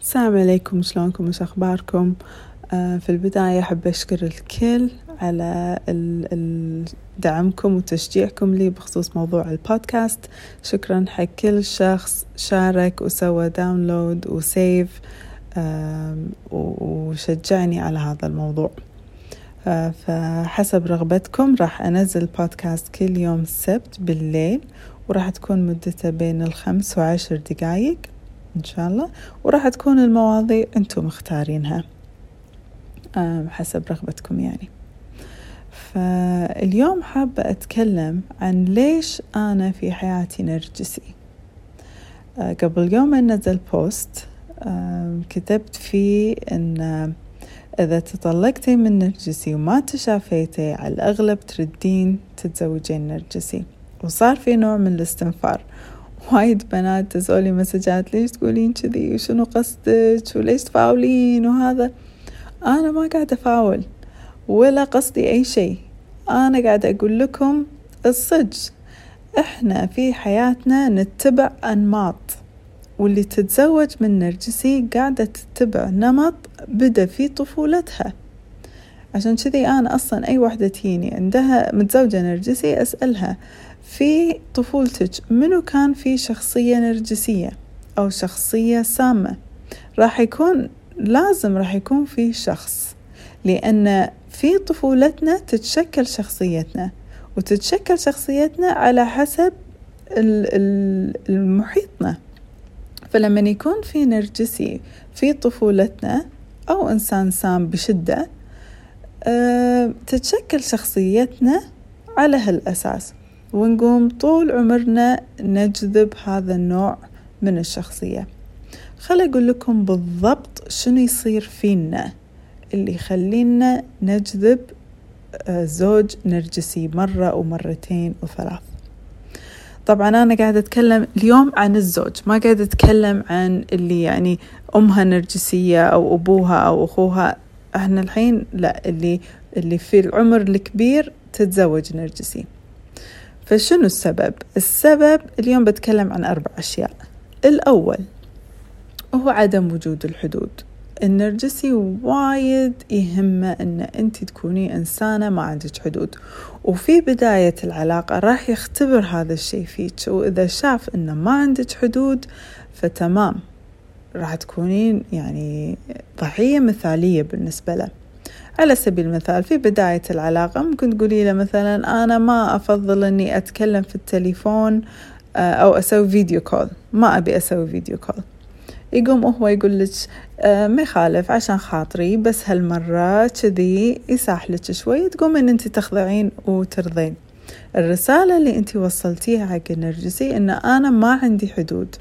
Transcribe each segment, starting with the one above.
السلام عليكم شلونكم؟ وش أخباركم؟ آه في البداية أحب أشكر الكل على دعمكم وتشجيعكم لي بخصوص موضوع البودكاست. شكرا حق كل شخص شارك وسوى داونلود وسيف وشجعني على هذا الموضوع. آه فحسب رغبتكم راح أنزل بودكاست كل يوم السبت بالليل وراح تكون مدته بين الخمس وعشر دقايق. إن شاء الله. وراح تكون المواضيع أنتم مختارينها حسب رغبتكم يعني. فاليوم حابة أتكلم عن ليش أنا في حياتي نرجسي. قبل يوم نزل بوست كتبت فيه أن إذا تطلقتي من نرجسي وما تشافيتي على الأغلب تردين تتزوجين نرجسي. وصار في نوع من الاستنفار. وايد بنات تسولي مسجات ليش تقولين كذي؟ وشنو قصدك؟ وليش تفاولين؟ وهذا. أنا ما قاعدة أفاول ولا قصدي أي شيء. أنا قاعدة أقول لكم الصج. إحنا في حياتنا نتبع أنماط واللي تتزوج من نرجسي قاعدة تتبع نمط بدأ في طفولتها. عشان كذي أنا أصلا أي وحدة تجيني عندها متزوجة نرجسي أسألها في طفولتك منو كان في شخصية نرجسية أو شخصية سامة؟ راح يكون لازم راح يكون في شخص لأن في طفولتنا تتشكل شخصيتنا وتتشكل شخصيتنا على حسب المحيطنا. فلما يكون في نرجسي في طفولتنا أو إنسان سام بشدة أه تتشكل شخصيتنا على هالأساس. ونقوم طول عمرنا نجذب هذا النوع من الشخصية. خل أقول لكم بالضبط شنو يصير فينا اللي يخلينا نجذب آه، زوج نرجسي مرة ومرتين وثلاث. طبعا أنا قاعدة أتكلم اليوم عن الزوج ما قاعدة أتكلم عن اللي يعني أمها نرجسية أو أبوها أو أخوها. إحنا الحين لا اللي اللي في العمر الكبير تتزوج نرجسي. فشنو السبب؟ السبب اليوم بتكلم عن أربع أشياء. الأول هو عدم وجود الحدود. النرجسي وايد يهمه إن أنت تكوني إنسانة ما عندك حدود. وفي بداية العلاقة راح يختبر هذا الشيء فيك وإذا شاف إنه ما عندك حدود فتمام راح تكونين يعني ضحية مثالية بالنسبة له. على سبيل المثال في بداية العلاقة ممكن تقولي له مثلا أنا ما أفضل أني أتكلم في التليفون آه، أو أسوي فيديو كول. ما أبي أسوي فيديو كول. يقوم هو يقول لك آه ما يخالف عشان خاطري بس هالمرة كذي يساح لك شوي تقوم إن أنت تخضعين وترضين. الرسالة اللي أنت وصلتيها حق النرجسي إن أنا ما عندي حدود.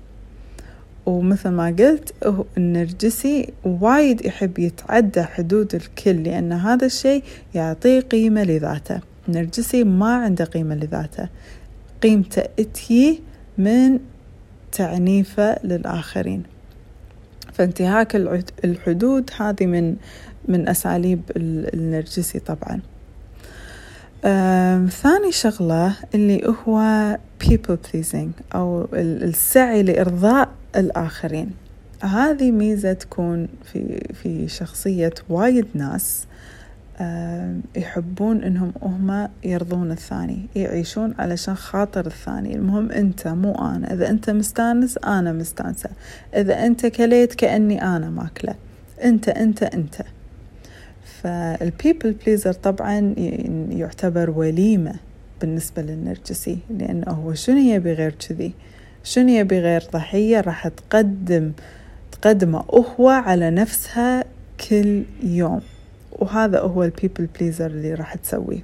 ومثل ما قلت النرجسي وايد يحب يتعدى حدود الكل لأن هذا الشيء يعطيه قيمة لذاته. النرجسي ما عنده قيمة لذاته. قيمته اتي من تعنيفه للآخرين. فانتهاك الحدود هذه من من أساليب النرجسي طبعا. ثاني شغلة اللي هو people pleasing أو السعي لإرضاء الآخرين. هذه ميزة تكون في في شخصية وايد ناس يحبون إنهم هم يرضون الثاني يعيشون علشان خاطر الثاني. المهم أنت مو أنا. إذا أنت مستانس أنا مستانسة. إذا أنت كليت كأني أنا ماكلة. أنت أنت أنت. فال people pleaser طبعا يعتبر وليمة بالنسبة للنرجسي لأنه هو شنو يبي غير كذي؟ شنو يبي غير ضحية؟ راح تقدم تقدمه هو على نفسها كل يوم. وهذا هو ال people pleaser اللي راح تسويه.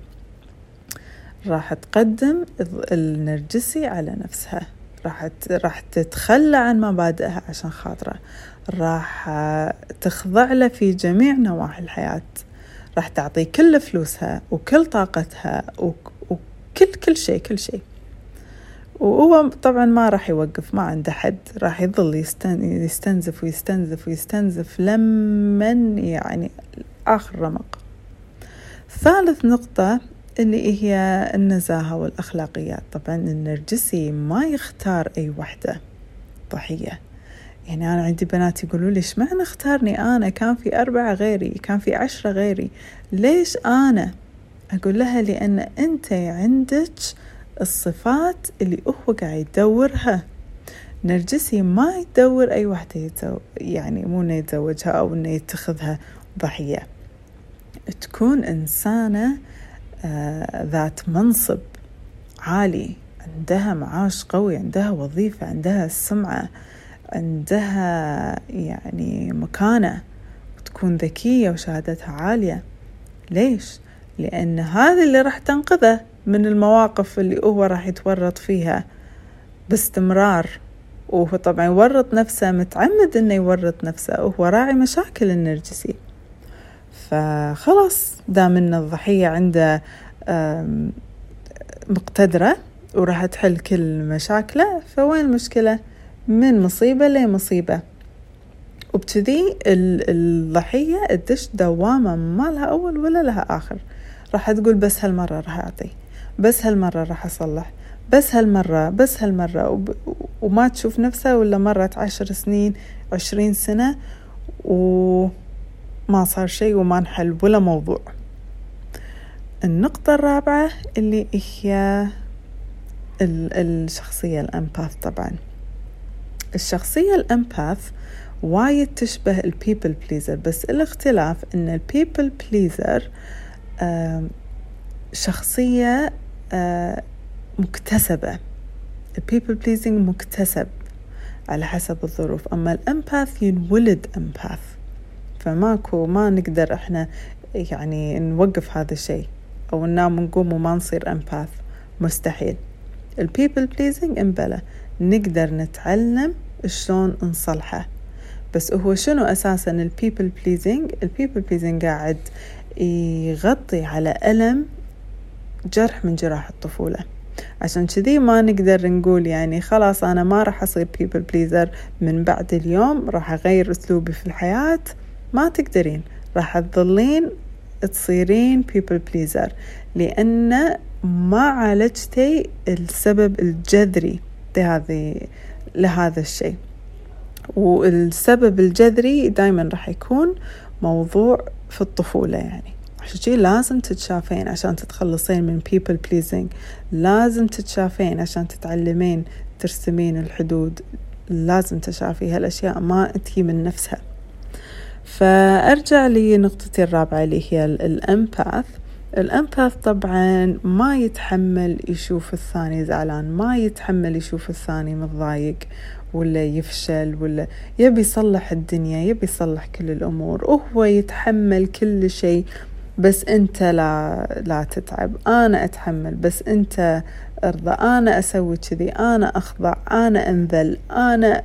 راح تقدم النرجسي على نفسها. راح راح تتخلى عن مبادئها عشان خاطره. راح تخضع له في جميع نواحي الحياة. راح تعطيه كل فلوسها وكل طاقتها وكل كل شيء كل شيء. وهو طبعا ما راح يوقف ما عنده حد راح يظل يستنزف ويستنزف ويستنزف لمن يعني آخر رمق. ثالث نقطة اللي هي النزاهة والأخلاقيات. طبعا النرجسي ما يختار أي وحدة ضحية. يعني أنا عندي بنات يقولوا لي إيش معنى اختارني أنا؟ كان في أربعة غيري كان في عشرة غيري. ليش أنا؟ أقول لها لأن أنت عندك الصفات اللي هو قاعد يدورها. نرجسي ما يدور أي واحدة يتزو... يعني مو إنه يتزوجها أو إنه يتخذها ضحية. تكون إنسانة آه ذات منصب عالي. عندها معاش قوي عندها وظيفة عندها سمعة عندها يعني مكانة. وتكون ذكية وشهادتها عالية. ليش؟ لأن هذا اللي راح تنقذه. من المواقف اللي هو راح يتورط فيها باستمرار. وهو طبعا يورط نفسه متعمد إنه يورط نفسه. وهو راعي مشاكل النرجسي. فخلاص دام ان الضحية عنده مقتدرة وراح تحل كل مشاكله. فوين المشكلة؟ من مصيبة لمصيبة وبكذي الضحية تدش دوامة ما لها أول ولا لها آخر. راح تقول بس هالمرة راح أعطي. بس هالمرة راح أصلح. بس هالمرة بس هالمرة وب... وما تشوف نفسها ولا مرت عشر سنين عشرين سنة وما صار شيء وما نحل ولا موضوع. النقطة الرابعة اللي هي الشخصية ال empath طبعا. الشخصية ال empath وايد تشبه ال people pleaser بس الاختلاف إن ال people pleaser شخصية مكتسبة. ال people pleasing مكتسب على حسب الظروف. أما ال empath ينولد empath فماكو ما نقدر إحنا يعني نوقف هذا الشيء. أو ننام ونقوم وما نصير إمباث مستحيل. ال people pleasing امبلا نقدر نتعلم شلون نصلحه. بس هو شنو أساسا؟ ال people pleasing ال people pleasing قاعد يغطي على ألم جرح من جراح الطفولة. عشان كذي ما نقدر نقول يعني خلاص أنا ما راح أصير people pleaser من بعد اليوم راح أغير أسلوبي في الحياة. ما تقدرين. راح تظلين تصيرين بيبل بليزر لأن ما عالجتي السبب الجذري لهذه لهذا الشيء. والسبب الجذري دايما راح يكون موضوع في الطفولة يعني. عشان شي لازم تتشافين عشان تتخلصين من people pleasing. لازم تتشافين عشان تتعلمين ترسمين الحدود. لازم تشافي هالأشياء ما تجي من نفسها. فأرجع لنقطتي الرابعة اللي هي الأمباث الأمباث طبعا ما يتحمل يشوف الثاني زعلان ما يتحمل يشوف الثاني متضايق ولا يفشل ولا يبي يصلح الدنيا يبي يصلح كل الأمور. وهو يتحمل كل شيء بس أنت لا لا تتعب. أنا أتحمل. بس أنت ارضى. أنا أسوي كذي. أنا أخضع. أنا أنذل. أنا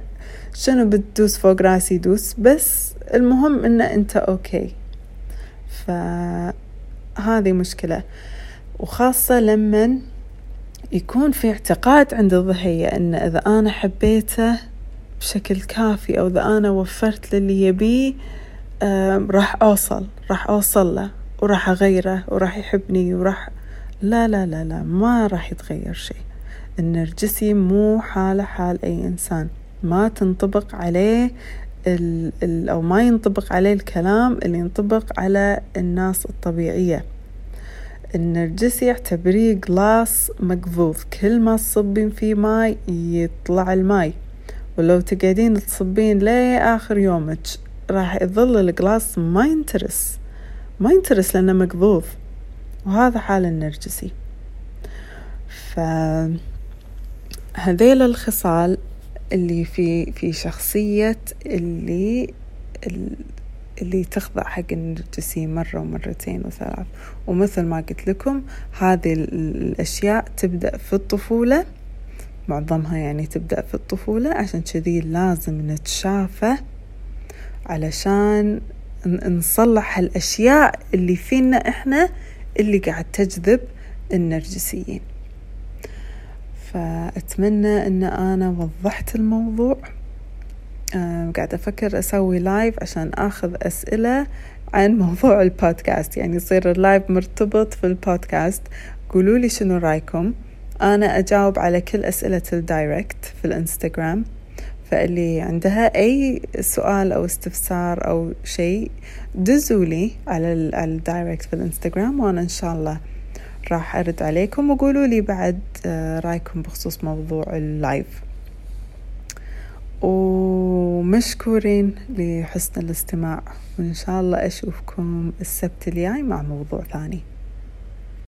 شنو بتدوس فوق راسي دوس بس المهم أن أنت أوكي. فهذه مشكلة. وخاصة لما يكون في اعتقاد عند الضحية أن إذا أنا حبيته بشكل كافي أو إذا أنا وفرت للي يبيه راح أوصل. راح أوصل له. وراح أغيره وراح يحبني وراح لا لا لا لا ما راح يتغير شيء. النرجسي مو حاله حال أي إنسان. ما تنطبق عليه ال ال أو ما ينطبق عليه الكلام اللي ينطبق على الناس الطبيعية. النرجسي اعتبريه glass مقضوض كل ما تصبين فيه ماي يطلع الماي. ولو تقعدين تصبين لآخر يومك راح يظل الجلاس ما ينترس. ما ينترس لأنه مقذوف. وهذا حال النرجسي. فهذيل الخصال اللي في في شخصية اللي اللي تخضع حق النرجسي مرة ومرتين وثلاث. ومثل ما قلت لكم هذه الأشياء تبدأ في الطفولة. معظمها يعني تبدأ في الطفولة عشان كذي لازم نتشافى علشان نصلح الأشياء اللي فينا إحنا اللي قاعد تجذب النرجسيين. فأتمنى أن أنا وضحت الموضوع. آه قاعدة أفكر أسوي live عشان أخذ أسئلة عن موضوع البودكاست. يعني يصير ال live مرتبط في البودكاست. قولوا لي شنو رأيكم. أنا أجاوب على كل أسئلة ال direct في الإنستغرام فاللي عندها أي سؤال أو استفسار أو شيء دزوا لي على ال direct في الإنستغرام وأنا إن شاء الله راح أرد عليكم وقولوا لي بعد آه، رأيكم بخصوص موضوع ال live. ومشكورين لحسن الاستماع. وإن شاء الله أشوفكم السبت الجاي مع موضوع ثاني.